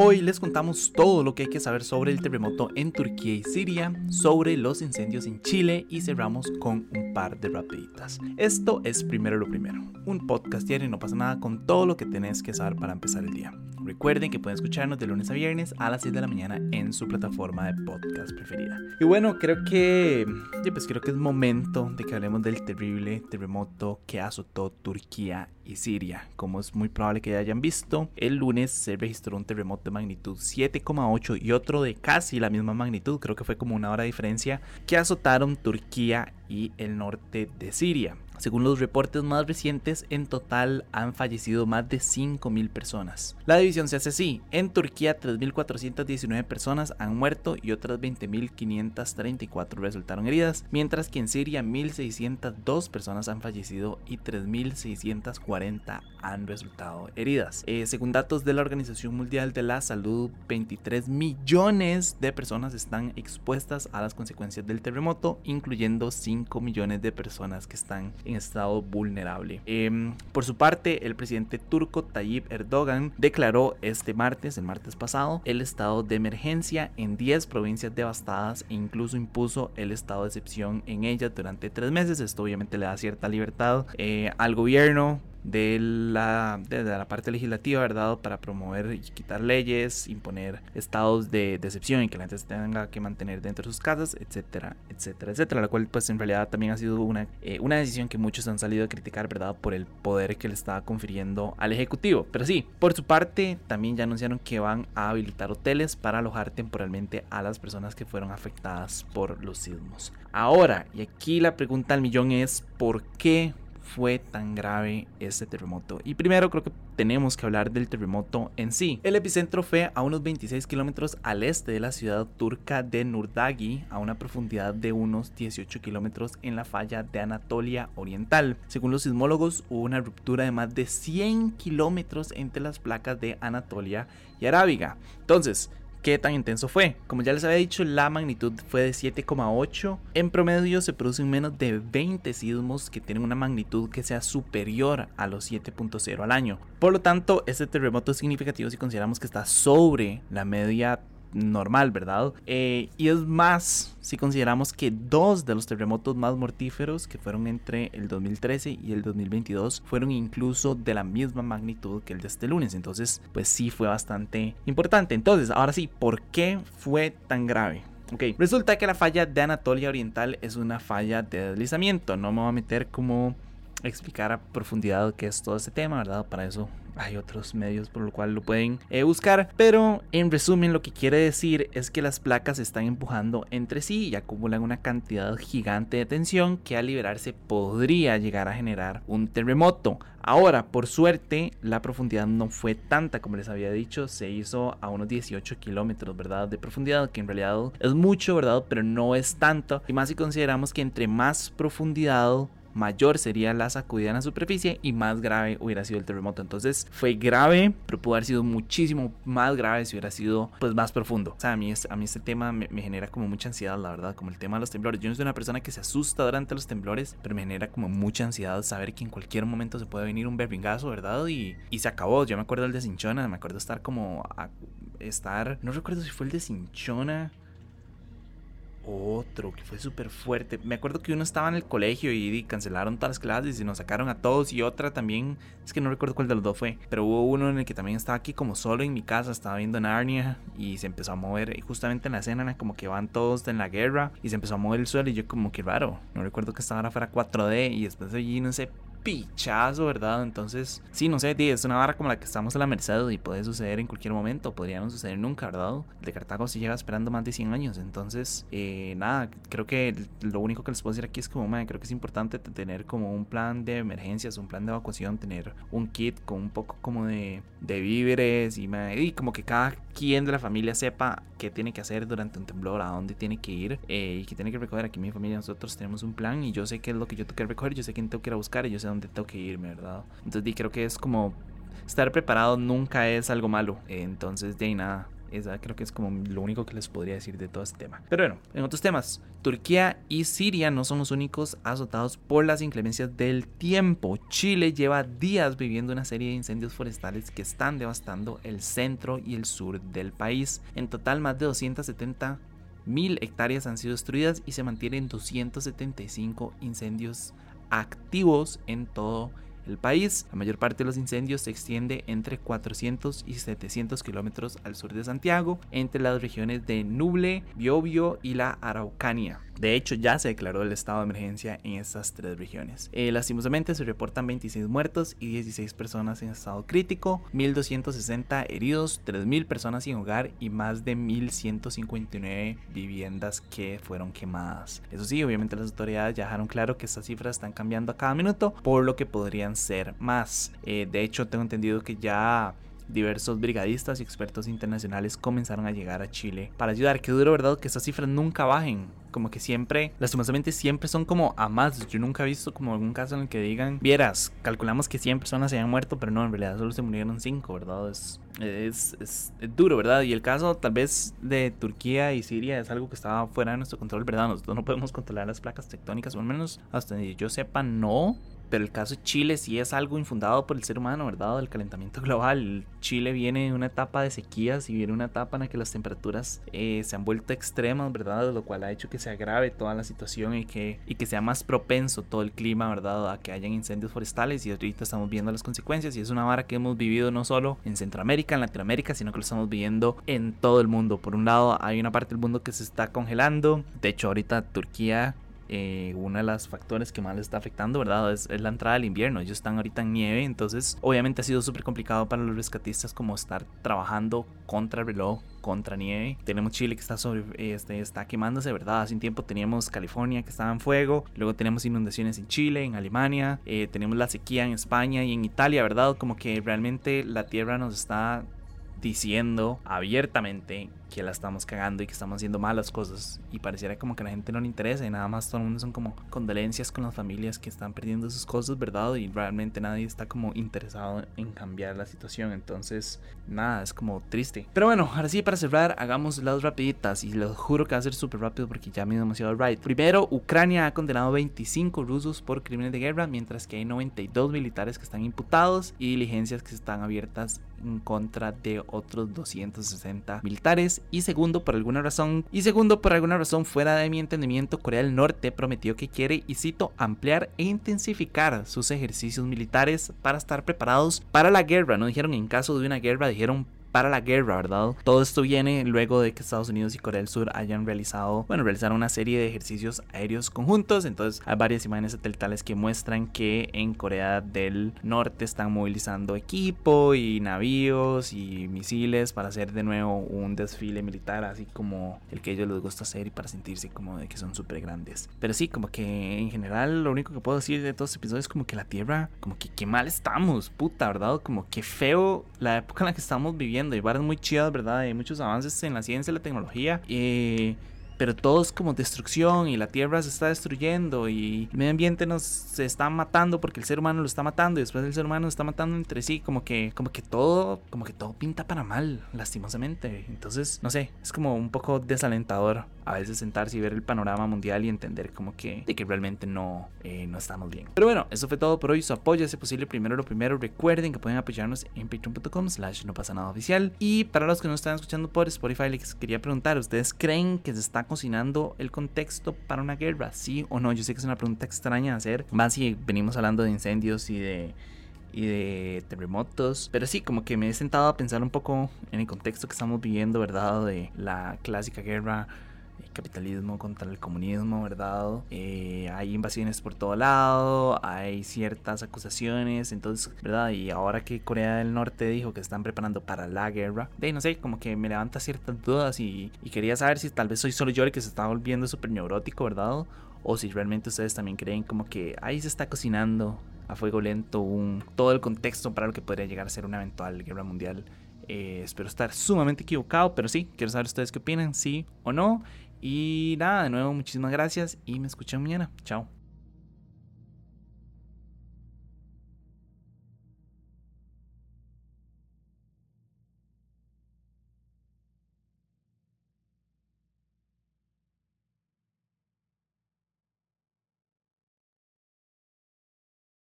Hoy les contamos todo lo que hay que saber sobre el terremoto en Turquía y Siria, sobre los incendios en Chile y cerramos con un par de rapiditas. Esto es Primero lo Primero, un podcast diario y no pasa nada con todo lo que tenés que saber para empezar el día. Recuerden que pueden escucharnos de lunes a viernes a las 6 de la mañana en su plataforma de podcast preferida. Y bueno, creo que, pues creo que es momento de que hablemos del terrible terremoto que azotó Turquía y Siria. Como es muy probable que ya hayan visto, el lunes se registró un terremoto de magnitud 7,8 y otro de casi la misma magnitud, creo que fue como una hora de diferencia, que azotaron Turquía y el norte de Siria. Según los reportes más recientes, en total han fallecido más de 5.000 personas. La división se hace así. En Turquía 3.419 personas han muerto y otras 20.534 resultaron heridas, mientras que en Siria 1.602 personas han fallecido y 3.640 han resultado heridas. Eh, según datos de la Organización Mundial de la Salud, 23 millones de personas están expuestas a las consecuencias del terremoto, incluyendo 5 millones de personas que están en estado vulnerable. Em, por su parte, el presidente turco Tayyip Erdogan declaró este martes, el martes pasado, el estado de emergencia en 10 provincias devastadas e incluso impuso el estado de excepción en ellas durante tres meses. Esto obviamente le da cierta libertad eh, al gobierno de la, la parte legislativa, ¿verdad? Para promover y quitar leyes, imponer estados de excepción y que la gente se tenga que mantener dentro de sus casas, etcétera, etcétera, etcétera. La cual, pues, en realidad también ha sido una, eh, una decisión que muchos han salido a criticar, ¿verdad? Por el poder que le estaba confiriendo al Ejecutivo. Pero sí, por su parte, también ya anunciaron que van a habilitar hoteles para alojar temporalmente a las personas que fueron afectadas por los sismos. Ahora, y aquí la pregunta al millón es, ¿por qué fue tan grave este terremoto. Y primero creo que tenemos que hablar del terremoto en sí. El epicentro fue a unos 26 kilómetros al este de la ciudad turca de Nurdagi, a una profundidad de unos 18 kilómetros en la falla de Anatolia Oriental. Según los sismólogos, hubo una ruptura de más de 100 kilómetros entre las placas de Anatolia y Arábiga. Entonces, ¿Qué tan intenso fue? Como ya les había dicho, la magnitud fue de 7,8. En promedio se producen menos de 20 sismos que tienen una magnitud que sea superior a los 7.0 al año. Por lo tanto, este terremoto es significativo si consideramos que está sobre la media normal, ¿verdad? Eh, y es más si consideramos que dos de los terremotos más mortíferos, que fueron entre el 2013 y el 2022, fueron incluso de la misma magnitud que el de este lunes. Entonces, pues sí fue bastante importante. Entonces, ahora sí, ¿por qué fue tan grave? Ok, resulta que la falla de Anatolia Oriental es una falla de deslizamiento. No me voy a meter como explicar a profundidad qué es todo este tema, ¿verdad? Para eso hay otros medios por lo cual lo pueden eh, buscar. Pero en resumen lo que quiere decir es que las placas se están empujando entre sí y acumulan una cantidad gigante de tensión que al liberarse podría llegar a generar un terremoto. Ahora, por suerte, la profundidad no fue tanta como les había dicho, se hizo a unos 18 kilómetros, ¿verdad? De profundidad, que en realidad es mucho, ¿verdad? Pero no es tanto. Y más si consideramos que entre más profundidad mayor sería la sacudida en la superficie y más grave hubiera sido el terremoto. Entonces fue grave, pero pudo haber sido muchísimo más grave si hubiera sido pues más profundo. O sea, a mí, a mí este tema me, genera como mucha ansiedad, la verdad, como el tema de los temblores. Yo no soy una persona que se asusta durante los temblores, pero me genera como mucha ansiedad saber que en cualquier momento se puede venir un berringazo, ¿verdad? Y, y se acabó. Yo me acuerdo del de Cinchona, me acuerdo estar como a estar, no recuerdo si fue el de Cinchona otro que fue súper fuerte. Me acuerdo que uno estaba en el colegio y, cancelaron todas las clases y nos sacaron a todos. Y otra también, es que no recuerdo cuál de los dos fue. Pero hubo uno en el que también estaba aquí como solo en mi casa, estaba viendo Narnia y se empezó a mover. Y justamente en la escena, como que van todos en la guerra y se empezó a mover el suelo. Y yo, como que raro. No recuerdo que estaba fuera 4D y después allí, no sé, pichazo, ¿verdad? Entonces, sí, no sé, es una barra como la que estamos a la merced y puede suceder en cualquier momento, podría no suceder nunca, ¿verdad? de Cartago sí lleva esperando más de 100 años, entonces, eh, nada, creo que lo único que les puedo decir aquí es como, man, creo que es importante tener como un plan de emergencias, un plan de evacuación, tener un kit con un poco como de, de víveres y, y como que cada quien de la familia sepa qué tiene que hacer durante un temblor, a dónde tiene que ir eh, y qué tiene que recoger. Aquí mi familia, nosotros tenemos un plan y yo sé qué es lo que yo tengo que recoger, yo sé quién tengo que ir a buscar y yo sé dónde tengo que irme, ¿verdad? Entonces, creo que es como estar preparado nunca es algo malo. Entonces, de ahí nada Esa creo que es como lo único que les podría decir de todo este tema. Pero bueno, en otros temas, Turquía y Siria no son los únicos azotados por las inclemencias del tiempo. Chile lleva días viviendo una serie de incendios forestales que están devastando el centro y el sur del país. En total, más de 270 mil hectáreas han sido destruidas y se mantienen 275 incendios activos en todo el país. La mayor parte de los incendios se extiende entre 400 y 700 kilómetros al sur de Santiago, entre las regiones de Nuble, Biobío y la Araucanía. De hecho, ya se declaró el estado de emergencia en estas tres regiones. Eh, lastimosamente se reportan 26 muertos y 16 personas en estado crítico, 1.260 heridos, 3.000 personas sin hogar y más de 1.159 viviendas que fueron quemadas. Eso sí, obviamente las autoridades ya dejaron claro que estas cifras están cambiando a cada minuto, por lo que podrían ser más. Eh, de hecho, tengo entendido que ya diversos brigadistas y expertos internacionales comenzaron a llegar a Chile para ayudar. Qué duro, ¿verdad? Que estas cifras nunca bajen. Como que siempre, lastimosamente, siempre son como a más. Yo nunca he visto como algún caso en el que digan, vieras, calculamos que 100 personas se hayan muerto, pero no, en realidad solo se murieron 5, ¿verdad? Es, es, es, duro, ¿verdad? Y el caso tal vez de Turquía y Siria es algo que estaba fuera de nuestro control, ¿verdad? Nosotros no podemos controlar las placas tectónicas, o al menos hasta donde yo sepa, no. Pero el caso de Chile sí es algo infundado por el ser humano, ¿verdad? Del calentamiento global. Chile viene en una etapa de sequías y viene una etapa en la que las temperaturas eh, se han vuelto extremas, ¿verdad? Lo cual ha hecho que se agrave toda la situación y que, y que sea más propenso todo el clima, ¿verdad? A que hayan incendios forestales y ahorita estamos viendo las consecuencias y es una vara que hemos vivido no solo en Centroamérica, en Latinoamérica, sino que lo estamos viviendo en todo el mundo. Por un lado hay una parte del mundo que se está congelando. De hecho ahorita Turquía eh, uno de los factores que más les está afectando, ¿verdad? Es, la entrada del invierno. Ellos están ahorita en nieve, entonces obviamente ha sido súper complicado para los rescatistas como estar trabajando contra el reloj, contra nieve. Tenemos Chile que está, sobre, este, está quemándose, ¿verdad? Hace un tiempo teníamos California que estaba en fuego, luego tenemos inundaciones en Chile, en Alemania, eh, tenemos la sequía en España y en Italia, ¿verdad? Como que realmente la tierra nos está diciendo abiertamente que la estamos cagando y que estamos haciendo malas cosas y pareciera como que a la gente no le interesa y nada más todo el mundo son como condolencias con las familias que están perdiendo sus cosas, ¿verdad? Y realmente nadie está como interesado en cambiar la situación, entonces nada, es como triste. Pero bueno, ahora sí para cerrar, hagamos las rapiditas y les juro que va a ser súper rápido porque ya me he demasiado right. Primero, Ucrania ha condenado 25 rusos por crímenes de guerra, mientras que hay 92 militares que están imputados y diligencias que están abiertas en contra de otros 260 militares y segundo por alguna razón y segundo por alguna razón fuera de mi entendimiento Corea del Norte prometió que quiere y cito ampliar e intensificar sus ejercicios militares para estar preparados para la guerra. No dijeron en caso de una guerra dijeron para la guerra, ¿verdad? Todo esto viene luego de que Estados Unidos y Corea del Sur hayan realizado, bueno, realizaron una serie de ejercicios aéreos conjuntos. Entonces hay varias imágenes satelitales que muestran que en Corea del Norte están movilizando equipo y navíos y misiles para hacer de nuevo un desfile militar, así como el que a ellos les gusta hacer y para sentirse como de que son súper grandes. Pero sí, como que en general lo único que puedo decir de todos los episodios es como que la Tierra, como que qué mal estamos, puta, ¿verdad? Como que feo la época en la que estamos viviendo hay varias muy chidas, ¿verdad? Hay muchos avances en la ciencia y la tecnología. Y pero todo es como destrucción y la tierra se está destruyendo y el medio ambiente nos se está matando porque el ser humano lo está matando y después el ser humano lo está matando entre sí, como que como que todo como que todo pinta para mal, lastimosamente. Entonces, no sé, es como un poco desalentador a veces sentarse y ver el panorama mundial y entender como que que realmente no eh, no estamos bien. Pero bueno, eso fue todo por hoy. Su apoyo es posible primero lo primero. Recuerden que pueden apoyarnos en patreon.com slash no pasa nada oficial. Y para los que no están escuchando por Spotify, les quería preguntar, ¿ustedes creen que se está cocinando el contexto para una guerra? ¿Sí o no? Yo sé que es una pregunta extraña de hacer, más si venimos hablando de incendios y de y de terremotos. Pero sí, como que me he sentado a pensar un poco en el contexto que estamos viviendo, ¿verdad? De la clásica guerra capitalismo contra el comunismo, ¿verdad? Eh, hay invasiones por todo lado, hay ciertas acusaciones, entonces, ¿verdad? Y ahora que Corea del Norte dijo que están preparando para la guerra, de no sé, como que me levanta ciertas dudas y, quería saber si tal vez soy solo yo el que se está volviendo súper neurótico, ¿verdad? O si realmente ustedes también creen como que ahí se está cocinando a fuego lento un, todo el contexto para lo que podría llegar a ser una eventual guerra mundial. Eh, espero estar sumamente equivocado, pero sí, quiero saber ustedes qué opinan, sí o no. Y nada, de nuevo, muchísimas gracias y me escuchan mañana. Chao.